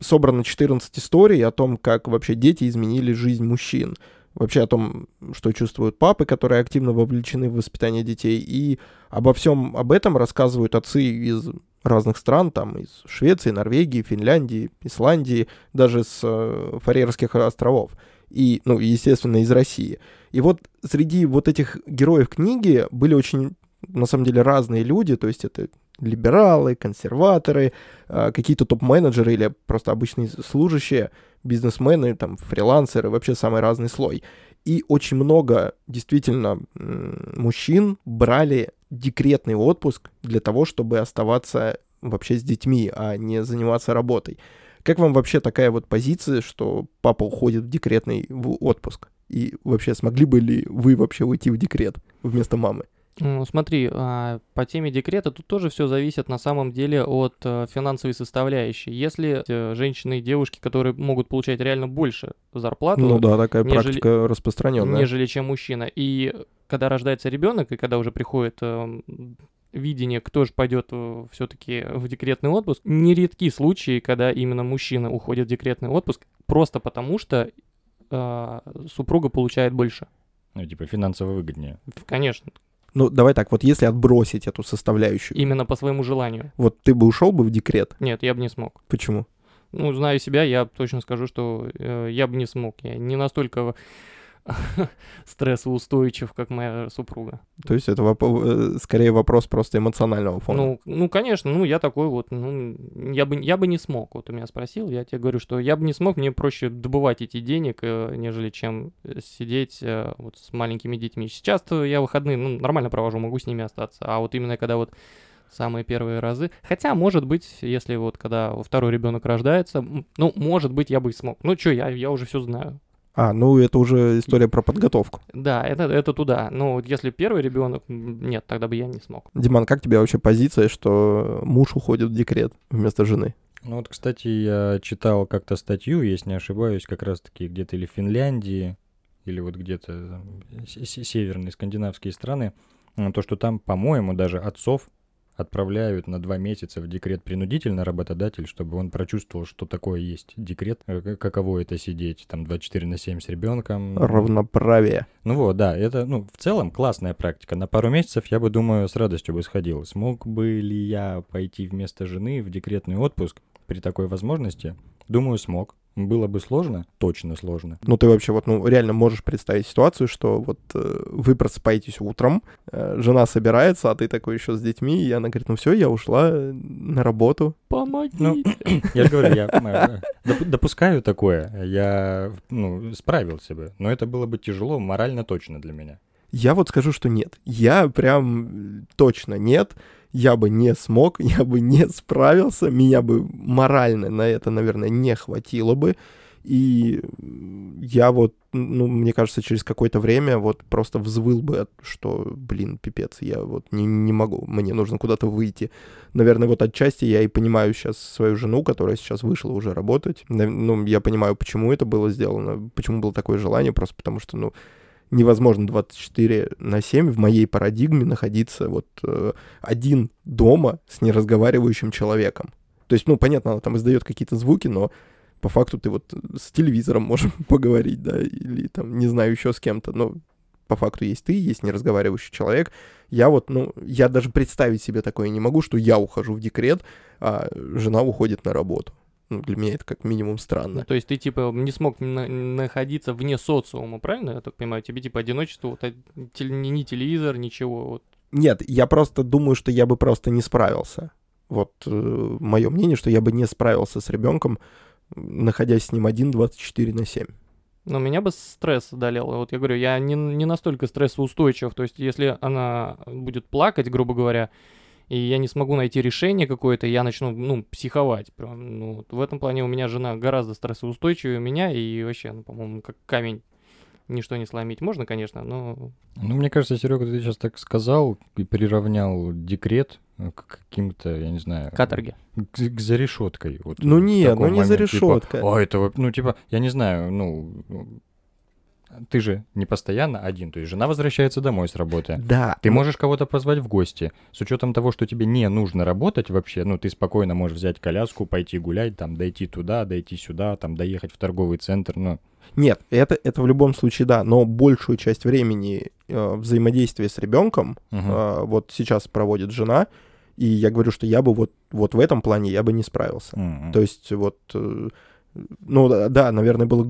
собрано 14 историй о том, как вообще дети изменили жизнь мужчин. Вообще о том, что чувствуют папы, которые активно вовлечены в воспитание детей. И обо всем об этом рассказывают отцы из разных стран, там из Швеции, Норвегии, Финляндии, Исландии, даже с э, Фарерских островов. И, ну, естественно, из России. И вот среди вот этих героев книги были очень, на самом деле, разные люди, то есть это либералы, консерваторы, э, какие-то топ-менеджеры или просто обычные служащие, бизнесмены, там, фрилансеры, вообще самый разный слой. И очень много действительно мужчин брали декретный отпуск для того, чтобы оставаться вообще с детьми, а не заниматься работой. Как вам вообще такая вот позиция, что папа уходит в декретный в отпуск? И вообще смогли бы ли вы вообще уйти в декрет вместо мамы? Ну, смотри, а, по теме декрета тут тоже все зависит на самом деле от э, финансовой составляющей. Если э, женщины и девушки, которые могут получать реально больше зарплату, Ну да, такая нежели- практика распространенная. нежели чем мужчина. И когда рождается ребенок, и когда уже приходит эм, видение, кто же пойдет все-таки в декретный отпуск, нередки случаи, когда именно мужчина уходит в декретный отпуск просто потому, что э, супруга получает больше. ну, типа, финансово выгоднее. Конечно, Ну давай так, вот если отбросить эту составляющую, именно по своему желанию. вот ты бы ушел бы в декрет? Нет, я бы не смог. Почему? Ну, знаю себя, я точно скажу, что э, я бы не смог. Я не настолько стрессоустойчив, как моя супруга. То есть это воп- э, скорее вопрос просто эмоционального фона. Ну, ну, конечно, ну, я такой вот, ну, я бы, я бы не смог. Вот ты меня спросил, я тебе говорю, что я бы не смог, мне проще добывать эти денег, э, нежели чем э, сидеть вот с маленькими детьми. Сейчас-то я выходные, ну, нормально провожу, могу с ними остаться. А вот именно когда вот самые первые разы. Хотя, может быть, если вот когда второй ребенок рождается, ну, может быть, я бы и смог. Ну, что, я, я уже все знаю. А, ну это уже история про подготовку. Да, это, это туда. Но вот если первый ребенок, нет, тогда бы я не смог. Диман, как тебе вообще позиция, что муж уходит в декрет вместо жены? Ну вот, кстати, я читал как-то статью, если не ошибаюсь, как раз-таки где-то или в Финляндии, или вот где-то северные скандинавские страны, то, что там, по-моему, даже отцов отправляют на два месяца в декрет принудительно работодатель, чтобы он прочувствовал, что такое есть декрет, э, каково это сидеть там 24 на 7 с ребенком. Равноправие. Ну вот, да, это, ну, в целом классная практика. На пару месяцев я бы, думаю, с радостью бы сходил. Смог бы ли я пойти вместо жены в декретный отпуск при такой возможности? Думаю, смог. Было бы сложно? Точно сложно. Ну ты вообще вот, ну реально можешь представить ситуацию, что вот э, вы просыпаетесь утром, э, жена собирается, а ты такой еще с детьми, и она говорит, ну все, я ушла на работу. Помогите. Ну, Я же говорю, я э, доп- допускаю такое. Я, ну, справился бы. Но это было бы тяжело, морально точно для меня. Я вот скажу, что нет. Я прям точно нет. Я бы не смог, я бы не справился, меня бы морально на это, наверное, не хватило бы. И я вот, ну, мне кажется, через какое-то время вот просто взвыл бы, что, блин, пипец, я вот не, не могу, мне нужно куда-то выйти. Наверное, вот отчасти я и понимаю сейчас свою жену, которая сейчас вышла уже работать. Ну, я понимаю, почему это было сделано, почему было такое желание, просто потому что, ну, невозможно 24 на 7 в моей парадигме находиться вот э, один дома с неразговаривающим человеком. То есть, ну, понятно, она там издает какие-то звуки, но по факту ты вот с телевизором можешь поговорить, да, или там, не знаю, еще с кем-то, но по факту есть ты, есть неразговаривающий человек. Я вот, ну, я даже представить себе такое не могу, что я ухожу в декрет, а жена уходит на работу. Ну, для меня это как минимум Ну, странно. то есть ты, типа, не смог на- находиться вне социума, правильно? Я так понимаю, тебе, типа, одиночество, вот, а, теле- ни, телевизор, ничего. Вот. Нет, я просто думаю, что я бы просто не справился. Вот мое мнение, что я бы не справился с ребенком, находясь с ним один 24 на 7. Но меня бы стресс одолел. Вот я говорю, я не, не настолько стрессоустойчив. То есть, если она будет плакать, грубо говоря, и я не смогу найти решение какое-то, я начну, ну, психовать. Прям, ну, вот в этом плане у меня жена гораздо стрессоустойчивее меня, и вообще, ну, по-моему, как камень ничто не сломить. Можно, конечно, но... Ну, мне кажется, Серега, ты сейчас так сказал и приравнял декрет э, к каким-то, я не знаю... Каторги. К, к за решеткой. Вот, Ну такой ну не за момент, типа, решеткой. О, это, вот, ну, типа, я не знаю, ну, ты же не постоянно один, то есть жена возвращается домой с работы. Да. Ты ну, можешь кого-то позвать в гости. С учетом того, что тебе не нужно работать вообще, ну, ты спокойно можешь взять коляску, пойти гулять, там, дойти туда, дойти сюда, там, доехать в торговый центр, ну, Нет, это, это в любом случае да, но большую часть времени э, взаимодействия с ребенком мгм. э, вот сейчас проводит жена, и я говорю, что я бы вот, вот в этом плане я бы не справился. М-м. То есть вот, э, ну да, наверное, было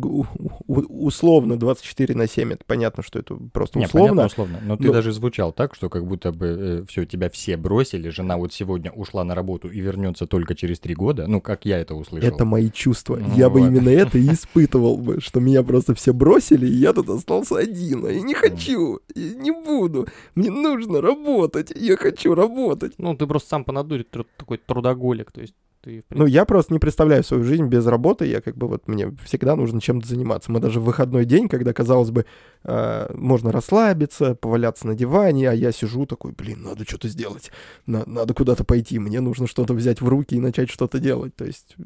условно 24 на 7, это понятно, что это просто Не, условно. понятно, условно. Но ты даже звучал так, что как будто бы все, тебя все бросили, жена вот сегодня ушла на работу и вернется только через три года. Ну, как я это услышал. Это мои чувства. Ну, я бы вот. именно это и испытывал бы, что меня просто все бросили, и я тут остался один. А я не хочу, я не буду. Мне нужно работать, я хочу работать. Ну, ты просто сам по натуре тру- такой трудоголик, то есть ты, Ну, я просто не представляю свою жизнь без работы. Я как бы вот, мне всегда нужно чем-то заниматься. Мы даже в выходной день, когда, казалось бы, э, можно расслабиться, поваляться на диване, а я сижу такой, блин, надо что-то сделать. На- надо куда-то пойти, мне нужно что-то взять в руки и начать что-то делать. То есть, э,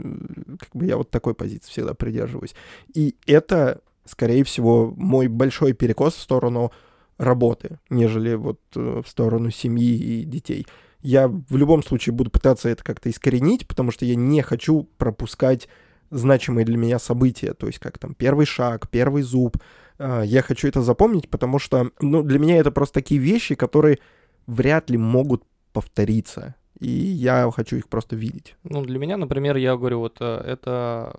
как бы я вот такой позиции всегда придерживаюсь. И это, скорее всего, мой большой перекос в сторону работы, нежели вот э, в сторону семьи и детей. Я в любом случае буду пытаться это как-то искоренить, потому что я не хочу пропускать значимые для меня события, то есть как там первый шаг, первый зуб. А, Я хочу это запомнить, потому что, ну, для меня это просто такие вещи, которые вряд ли могут повториться. И я хочу их просто видеть. Ну, для меня, например, я говорю, вот э, это...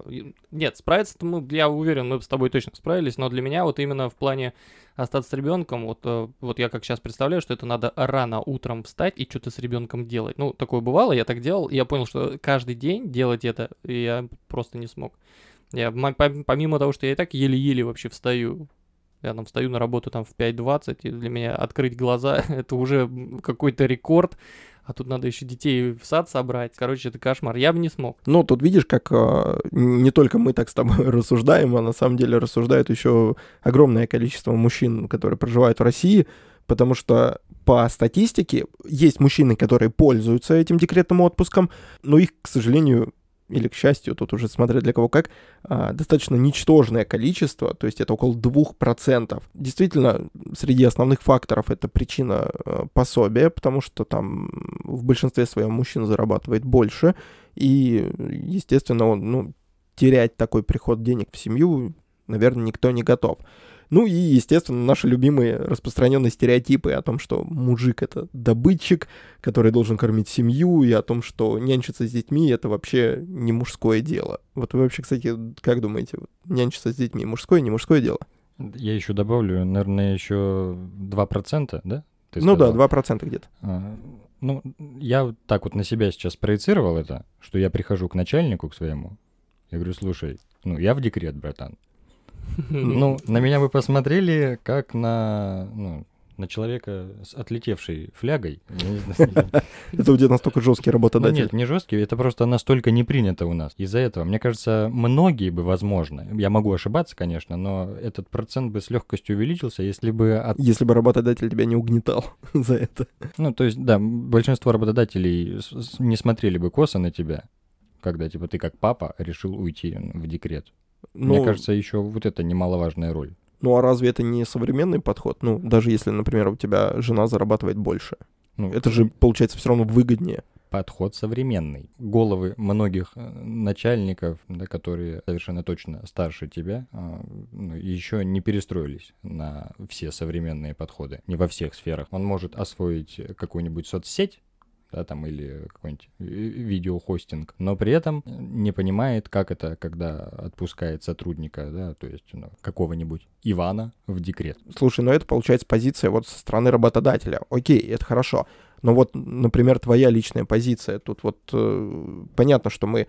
Нет, справиться-то мы, я уверен, мы с тобой точно справились, но для меня вот именно в плане остаться с ребенком, вот, э, вот я как сейчас представляю, что это надо рано утром встать и что-то с ребенком делать. Ну, такое бывало, я так делал, и я понял, что каждый день делать это я просто не смог. Я, помимо того, что я и так еле-еле вообще встаю, я там встаю на работу там в 5.20, и для меня открыть глаза, это уже какой-то рекорд, а тут надо еще детей в сад собрать. Короче, это кошмар. Я бы не смог. Ну, тут видишь, как а, не только мы так с тобой рассуждаем, а на самом деле рассуждают еще огромное количество мужчин, которые проживают в России, потому что по статистике есть мужчины, которые пользуются этим декретным отпуском, но их, к сожалению, или к счастью, тут уже смотря для кого как, а, достаточно ничтожное количество, то есть это около 2%. Действительно, среди основных факторов это причина э, пособия, потому что там в большинстве своем мужчина зарабатывает больше, и, естественно, он, ну, терять такой приход денег в семью, наверное, никто не готов. Ну и, естественно, наши любимые распространенные стереотипы о том, что мужик — это добытчик, который должен кормить семью, и о том, что нянчиться с детьми — это вообще не мужское дело. Вот вы вообще, кстати, как думаете, нянчиться с детьми — мужское, не мужское дело? Я еще добавлю, наверное, еще 2%, да? Ты ну сказал? да, 2% где-то. А, Ну, я так вот на себя сейчас проецировал это, что я прихожу к начальнику, к своему, я говорю, слушай, ну, я в декрет, братан. Ну, на меня вы посмотрели как на, ну, на человека с отлетевшей флягой. Это у тебя настолько жесткий Ну, работодатель. нет, не жесткий, это просто настолько не принято у нас. Из-за этого, мне кажется, многие бы, возможно, я могу ошибаться, конечно, но этот процент бы с легкостью увеличился, если бы от Если бы работодатель тебя не угнетал за это. Ну, то есть, да, большинство работодателей не смотрели бы косо на тебя, когда, типа, ты как папа решил уйти в декрет. Мне Ну, кажется, еще вот это немаловажная роль. Ну а разве это не современный подход? Ну, даже если, например, у тебя жена зарабатывает больше. Ну, Это же, получается, все равно выгоднее. подход современный. Головы многих э, начальников, да, которые совершенно точно старше тебя, а, ну, еще не перестроились на все современные подходы. Не во всех сферах. Он может освоить какую-нибудь соцсеть, да, там, или какой-нибудь ви- видеохостинг, но при этом не понимает, как это, когда отпускает сотрудника, да, то есть ну, какого-нибудь Ивана в декрет. Слушай, ну это получается позиция вот со стороны работодателя. Окей, это хорошо. Но вот, например, твоя личная позиция. Тут вот э, понятно, что мы э,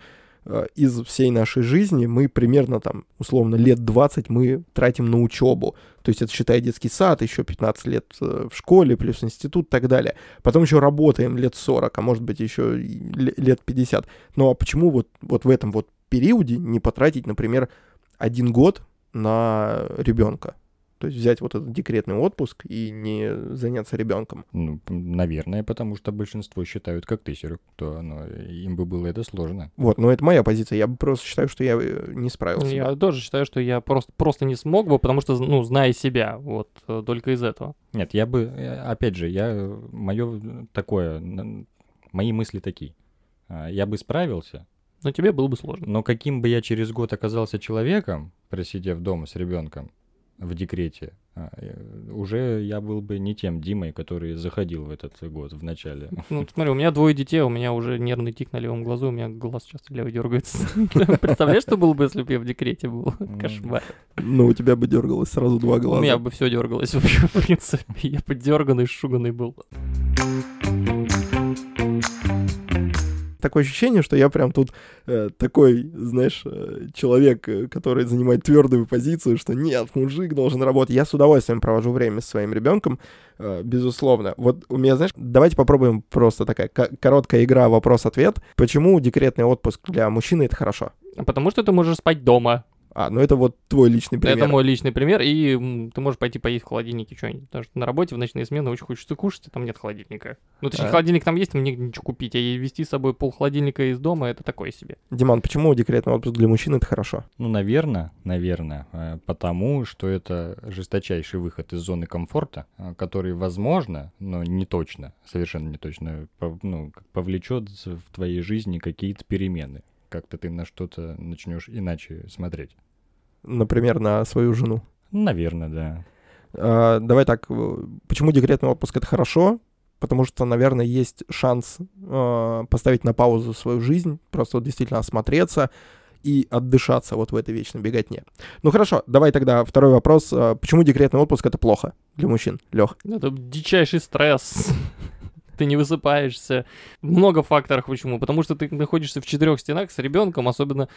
из всей нашей жизни, мы примерно там, условно, лет 20 мы тратим на учебу. То есть это считая детский сад, еще 15 лет э, в школе, плюс институт и так далее. Потом еще работаем лет 40, а может быть еще лет 50. Ну а почему вот, вот в этом вот периоде не потратить, например, один год на ребенка? То есть взять вот этот декретный отпуск и не заняться ребенком. Ну, наверное, потому что большинство считают, как ты, Серег, то оно, им бы было это сложно. Вот, но это моя позиция. Я бы просто считаю, что я э, не справился. Я тоже считаю, что я просто, просто не смог бы, потому что, ну, зная себя, вот, э, только из этого. Нет, я бы, э, опять же, я, мое такое, мои мысли такие. А, Я бы справился, Но тебе было бы сложно. но каким бы я через год оказался человеком, просидев дома с ребенком в декрете, а, э, уже я был бы не тем Димой, который заходил в этот год в начале. Ну, смотри, у меня двое детей, у меня уже нервный тик на левом глазу, у меня глаз часто левый дергается. Представляешь, что было бы, если бы я в декрете был? Кошмар. Ну, у тебя бы дергалось сразу два У глаза. меня бы все дергалось вообще, в принципе. Я бы дерганный, шуганный был. Такое ощущение, что я прям тут э, такой, знаешь, э, человек, э, который занимает твердую позицию, что нет, мужик должен работать. Я с удовольствием провожу время с своим ребенком, э, безусловно. Вот у меня, знаешь, давайте попробуем просто такая ко- короткая игра вопрос-ответ. Почему декретный отпуск для мужчины это хорошо? Потому что ты можешь спать дома. А, ну это вот твой личный пример. Это мой личный пример, и ты можешь пойти поесть в холодильнике что-нибудь. Потому что на работе в ночные смены очень хочется кушать, а там нет холодильника. Ну, точнее, А. холодильник там есть, там негде ничего купить, а вести с собой пол холодильника из дома, это такое себе. Диман, почему декретный отпуск для мужчин это хорошо? Ну, наверное, наверное, э, потому что это жесточайший выход из зоны комфорта, э, который, возможно, но не точно, совершенно не точно, ну, повлечет в твоей жизни какие-то перемены. Как-то ты на что-то начнешь иначе смотреть. Например, на свою жену. Наверное, да. А, давай так, э, почему декретный отпуск это хорошо? Потому что, наверное, есть шанс э, поставить на паузу свою жизнь, просто вот действительно осмотреться и отдышаться вот в этой вечной беготне. Ну хорошо, давай тогда второй вопрос. Э, Почему декретный отпуск это плохо для мужчин? Лех. Это дичайший стресс. Ты не высыпаешься. Много факторов почему. Потому что ты находишься в четырех стенах с ребенком, особенно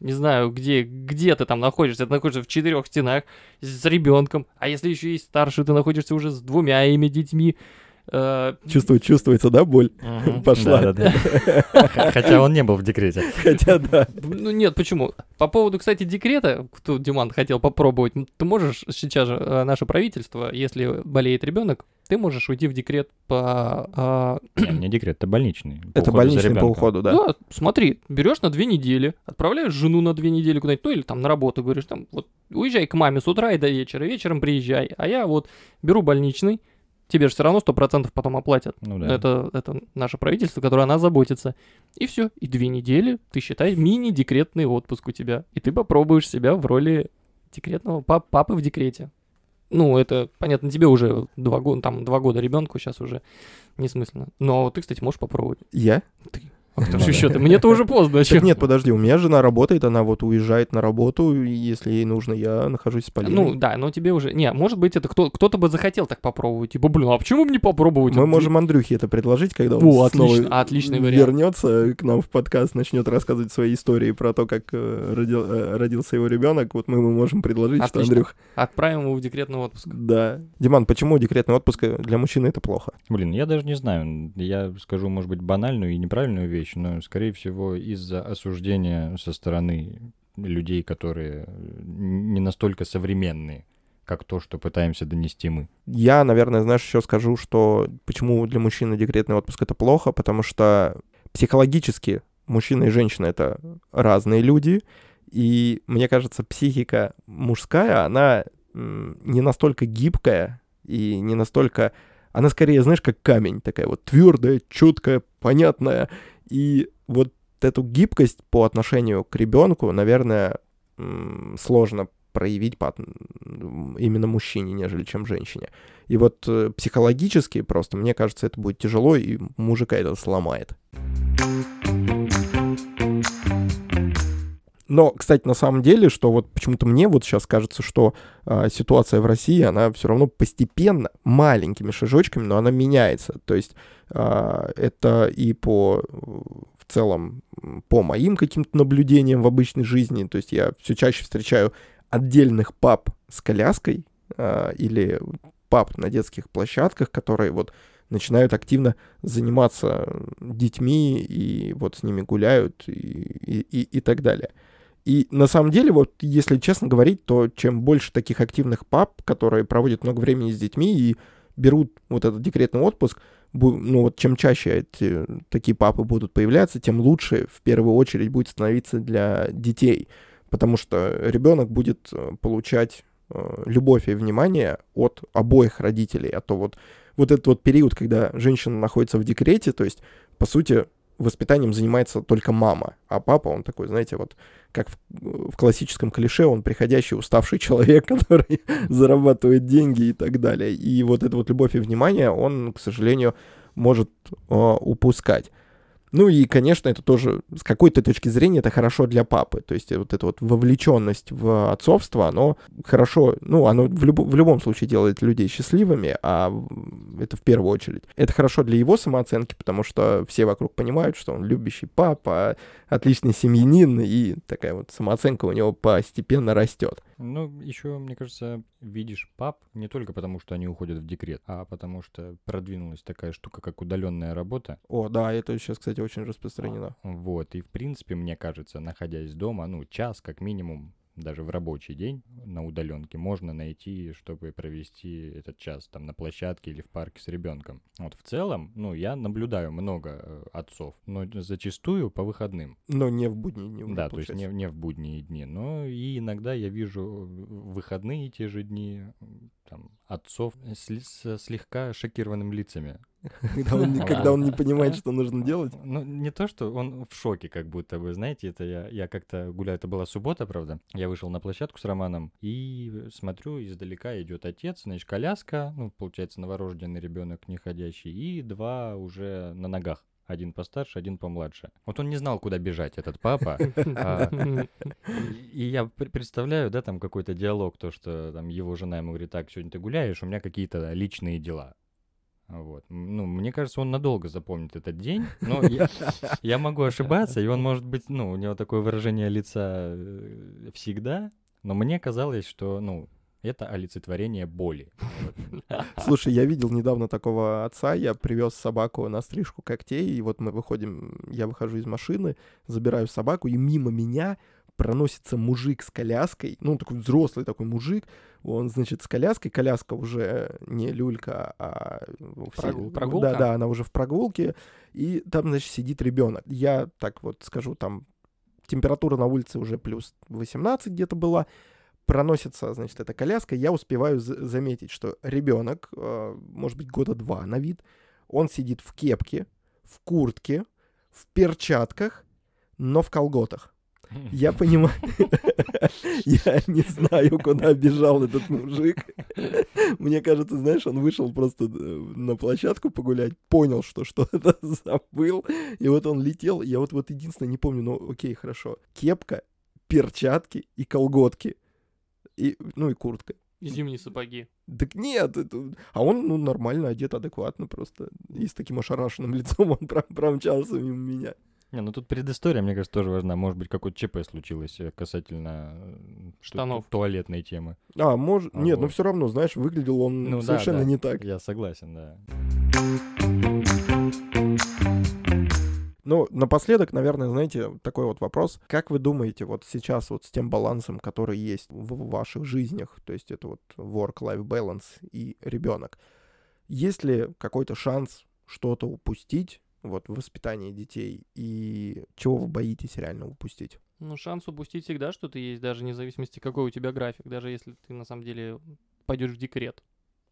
не знаю, где, где ты там находишься. Ты находишься в четырех стенах с ребенком. А если еще есть старший, ты находишься уже с двумя ими детьми. Э, Чувствует, чувствуется, да, боль? Пошла. Да-да-да. Хотя он не был в декрете. Хотя да. Ну нет, почему? По поводу, кстати, декрета, кто Диман хотел попробовать, ты можешь сейчас же э, наше правительство, если болеет ребенок, ты можешь уйти в декрет по а, Не, Не декрет, это больничный. по Это больничный по уходу, да. Да, смотри, берешь на две недели, отправляешь жену на две недели куда-нибудь, ну или там на работу, говоришь, там, вот, уезжай к маме с утра и до вечера, вечером приезжай, а я вот беру больничный, тебе же все равно сто процентов потом оплатят. Ну да. Это, это наше правительство, которое о нас заботится. И все, и две недели, ты считай, мини-декретный отпуск у тебя, и ты попробуешь себя в роли декретного пап- папы в декрете. Ну, это, понятно, тебе уже два года, там, два года ребенку сейчас уже несмысленно. Но ты, кстати, можешь попробовать. Я? А Ну же да. еще-то? Мне-то уже поздно. Так нет, подожди, у меня жена работает, она вот уезжает на работу, и если ей нужно, я нахожусь с Полиной. Ну да, но тебе уже... Не, может быть, это кто- кто-то бы захотел так попробовать. Типа, блин, а почему бы не попробовать? Мы можем Андрюхе это предложить, когда он О, снова отлично, отличный вариант. вернется к нам в подкаст, начнет рассказывать свои истории про то, как э, родил- э, родился его ребенок. Вот мы ему можем предложить, что. Андрюх. Отправим его в декретный отпуск. Да. Диман, почему декретный отпуск для мужчины это плохо? Блин, я даже не знаю. Я скажу, может быть, банальную и неправильную вещь, но, скорее всего, из-за осуждения со стороны людей, которые не настолько современные, как то, что пытаемся донести мы. Я, наверное, знаешь, еще скажу, что почему для мужчины декретный отпуск это плохо, потому что психологически мужчина и женщина это разные люди, и мне кажется, психика мужская, она не настолько гибкая и не настолько... Она скорее, знаешь, как камень, такая вот твердая, четкая, понятная. И вот эту гибкость по отношению к ребенку, наверное, сложно проявить по, именно мужчине, нежели чем женщине. И вот э, психологически просто, мне кажется, это будет тяжело, и мужика это сломает. Но, кстати, на самом деле, что вот почему-то мне вот сейчас кажется, что а, ситуация в России, она все равно постепенно, маленькими шажочками, но она меняется. То есть а, это и по э, в целом по моим каким-то наблюдениям в обычной жизни. То есть я все чаще встречаю отдельных пап с коляской а, или пап на детских площадках, которые вот начинают активно заниматься детьми и вот с ними гуляют и, и, и, и так далее. И на самом деле, вот если честно говорить, то чем больше таких активных пап, которые проводят много времени с детьми и берут вот этот декретный отпуск, ну вот чем чаще эти такие папы будут появляться, тем лучше в первую очередь будет становиться для детей, потому что ребенок будет э, получать э, любовь и внимание от обоих родителей, а то вот вот этот вот период, когда женщина находится в декрете, то есть, по сути, воспитанием занимается только мама, а папа, он такой, знаете, вот как в, в классическом клише, он приходящий уставший человек, который зарабатывает деньги и так далее. И вот эта вот любовь и внимание он, к сожалению, может э, упускать. Ну и, конечно, это тоже с какой-то точки зрения это хорошо для папы. То есть вот эта вот вовлеченность в отцовство, оно хорошо, ну, оно в, люб, в любом случае делает людей счастливыми, а это в первую очередь. Это хорошо для его самооценки, потому что все вокруг понимают, что он любящий папа, отличный семьянин, и такая вот самооценка у него постепенно растет. Ну, еще, мне кажется, видишь пап не только потому, что они уходят в декрет, а потому что продвинулась такая штука, как удаленная работа. О, да, это сейчас, кстати, очень распространено. Вот, и в принципе, мне кажется, находясь дома, ну, час как минимум даже в рабочий день на удаленке можно найти, чтобы провести этот час там на площадке или в парке с ребенком. Вот в целом, ну, я наблюдаю много э, отцов, но зачастую по выходным. Но не в будние дни. Да, то есть не, не в будние дни. Но и иногда я вижу в выходные те же дни там, отцов с, с слегка шокированными лицами. Когда он, когда он не понимает, что нужно делать? Ну, не то, что он в шоке, как будто бы, знаете, это я, я как-то гуляю, это была суббота, правда, я вышел на площадку с Романом и смотрю, издалека идет отец, значит, коляска, ну, получается, новорожденный ребенок неходящий, и два уже на ногах. Один постарше, один помладше. Вот он не знал, куда бежать, этот папа. А, и я представляю, да, там какой-то диалог, то, что там его жена ему говорит, так, сегодня ты гуляешь, у меня какие-то личные дела. Вот. Ну, мне кажется, он надолго запомнит этот день, но я, я могу ошибаться, и он может быть, ну, у него такое выражение лица э, всегда, но мне казалось, что, ну, это олицетворение боли. Слушай, я видел недавно такого отца, я привез собаку на стрижку когтей, и вот мы выходим, я выхожу из машины, забираю собаку, и мимо меня проносится мужик с коляской, ну, такой взрослый такой мужик, он, значит, с коляской, коляска уже не люлька, а... Прогул, прогулка? Да, да, она уже в прогулке, и там, значит, сидит ребенок. Я так вот скажу, там температура на улице уже плюс 18 где-то была, проносится, значит, эта коляска, я успеваю заметить, что ребенок, э, может быть, года два на вид, он сидит в кепке, в куртке, в перчатках, но в колготах. Я понимаю, я не знаю, куда бежал этот мужик. Мне кажется, знаешь, он вышел просто э, на площадку погулять, понял, что что-то забыл, и вот он летел. Я вот, вот единственное не помню, ну окей, хорошо. Кепка, перчатки и колготки и, ну и куртка. И зимние сапоги. Так нет, это... а он ну, нормально одет, адекватно просто. И с таким ошарашенным лицом он пром промчался мимо меня. Не, ну тут предыстория, мне кажется, тоже важна. Может быть, какое-то ЧП случилось э, касательно э, штанов туалетной темы. А, может. А, нет, вот. но все равно, знаешь, выглядел он ну, совершенно да, да. не так. Я согласен, да. Ну, напоследок, наверное, знаете, такой вот вопрос. Как вы думаете, вот сейчас вот с тем балансом, который есть в ваших жизнях, то есть это вот work-life balance и ребенок, есть ли какой-то шанс что-то упустить вот в воспитании детей и чего вы боитесь реально упустить? Ну, шанс упустить всегда что-то есть, даже вне зависимости, какой у тебя график, даже если ты на самом деле пойдешь в декрет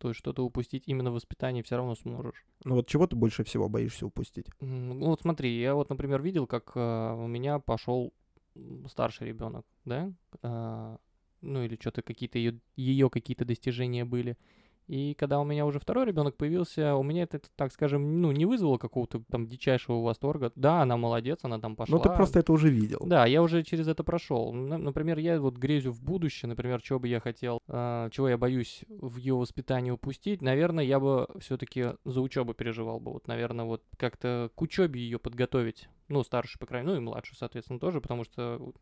то есть что-то упустить именно в воспитании все равно сможешь. Ну вот чего ты больше всего боишься упустить? Ну вот смотри, я вот, например, видел, как э, у меня пошел старший ребенок, да, э, ну или что-то какие-то ее, ее какие-то достижения были. И когда у меня уже второй ребенок появился, у меня это, так скажем, ну, не вызвало какого-то там дичайшего восторга. Да, она молодец, она там пошла. Ну, ты просто это уже видел. Да, я уже через это прошел. Например, я вот грезю в будущее, например, чего бы я хотел, э, чего я боюсь в ее воспитании упустить. Наверное, я бы все-таки за учебу переживал бы. Вот, наверное, вот как-то к учебе ее подготовить ну, старший, по крайней мере, ну и младший, соответственно, тоже, потому что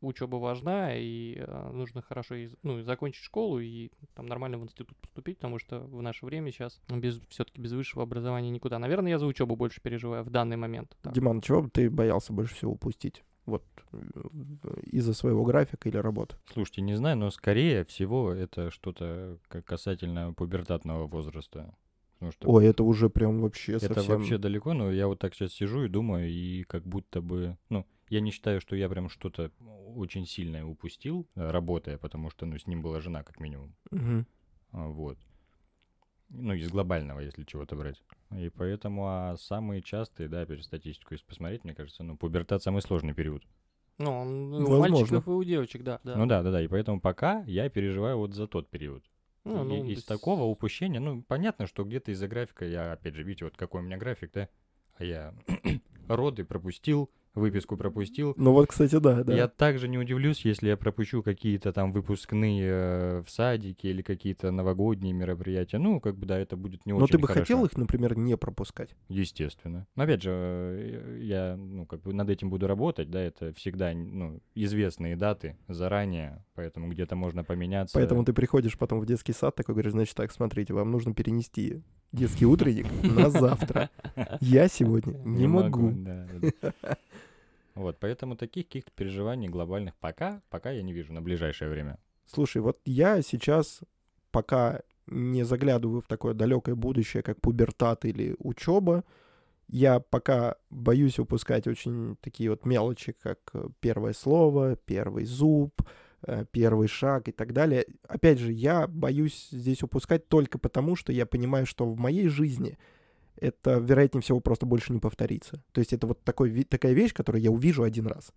учеба важна, и э, нужно хорошо из, ну, закончить школу и там нормально в институт поступить, потому что в наше время сейчас без, все-таки без высшего образования никуда. Наверное, я за учебу больше переживаю в данный момент. Так. Диман, чего бы ты боялся больше всего упустить? Вот э, из-за своего графика или работы? Слушайте, не знаю, но скорее всего это что-то касательно пубертатного возраста. Потому что Ой, это уже прям вообще это совсем... вообще далеко, но я вот так сейчас сижу и думаю, и как будто бы, ну, я не считаю, что я прям что-то очень сильное упустил, э, работая, потому что, ну, с ним была жена, как минимум. А, Вот. Ну, из глобального, если чего-то брать. И поэтому, а самые частые, да, опять же, статистику, если посмотреть, мне кажется, ну, пубертат самый сложный период. Ну, он у мальчиков и у девочек, да. да. Ну да, да, да. И поэтому пока я переживаю вот за тот период. Ну, ну, из с- такого упущения, ну, понятно, что где-то из-за графика, я, опять же, видите, вот какой у меня график, да? А я роды пропустил, выписку пропустил. Ну вот, кстати, да, да. Я также не удивлюсь, если я пропущу какие-то там выпускные э, в садике или какие-то новогодние мероприятия. Ну, как бы, да, это будет не Но очень ты бы хорошо. хотел их, например, не пропускать? Естественно. Но опять же, э, я, ну, как бы над этим буду работать, да, это всегда, ну, известные даты заранее, поэтому где-то можно поменяться. Поэтому ты приходишь потом в детский сад, такой говоришь, значит так, смотрите, вам нужно перенести детский утренник на завтра. Я сегодня не могу. Вот, поэтому таких каких-то переживаний глобальных пока, пока я не вижу на ближайшее время. Слушай, вот я сейчас пока не заглядываю в такое далекое будущее, как пубертат или учеба, я пока боюсь упускать очень такие вот мелочи, как э, первое слово, первый зуб, первый шаг и так далее. Опять же, я боюсь здесь упускать только потому, что я понимаю, что в моей жизни это, вероятнее всего, просто больше не повторится. То есть это вот такой, такая вещь, которую я увижу один раз.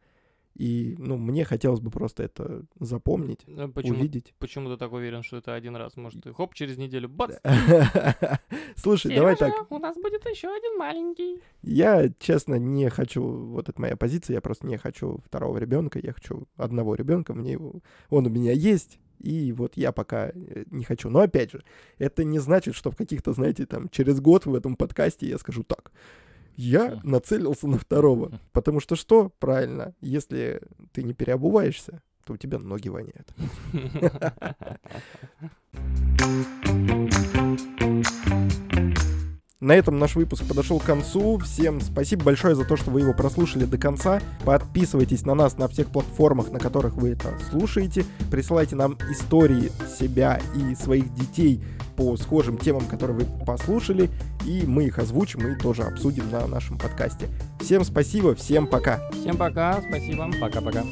И, ну, мне хотелось бы просто это запомнить, А Почему, увидеть. почему ты так уверен, что это один раз? Может, и хоп, через неделю, бац! Слушай, давай так. У нас будет еще один маленький. Я, честно, не хочу, вот это моя позиция, я просто не хочу второго ребенка, я хочу одного ребенка, мне его, он у меня есть, и вот я пока э, не хочу. Но опять же, это не значит, что в каких-то, знаете, там, через год в этом подкасте я скажу так. Я нацелился на второго. Потому что что? Правильно, если ты не переобуваешься, то у тебя ноги воняют. На этом наш выпуск подошел к концу. Всем спасибо большое за то, что вы его прослушали до конца. Подписывайтесь на нас на всех платформах, на которых вы это слушаете. Присылайте нам истории себя и своих детей по схожим темам, которые вы послушали. И мы их озвучим и тоже обсудим на нашем подкасте. Всем спасибо, всем пока. Всем пока, спасибо. Пока-пока.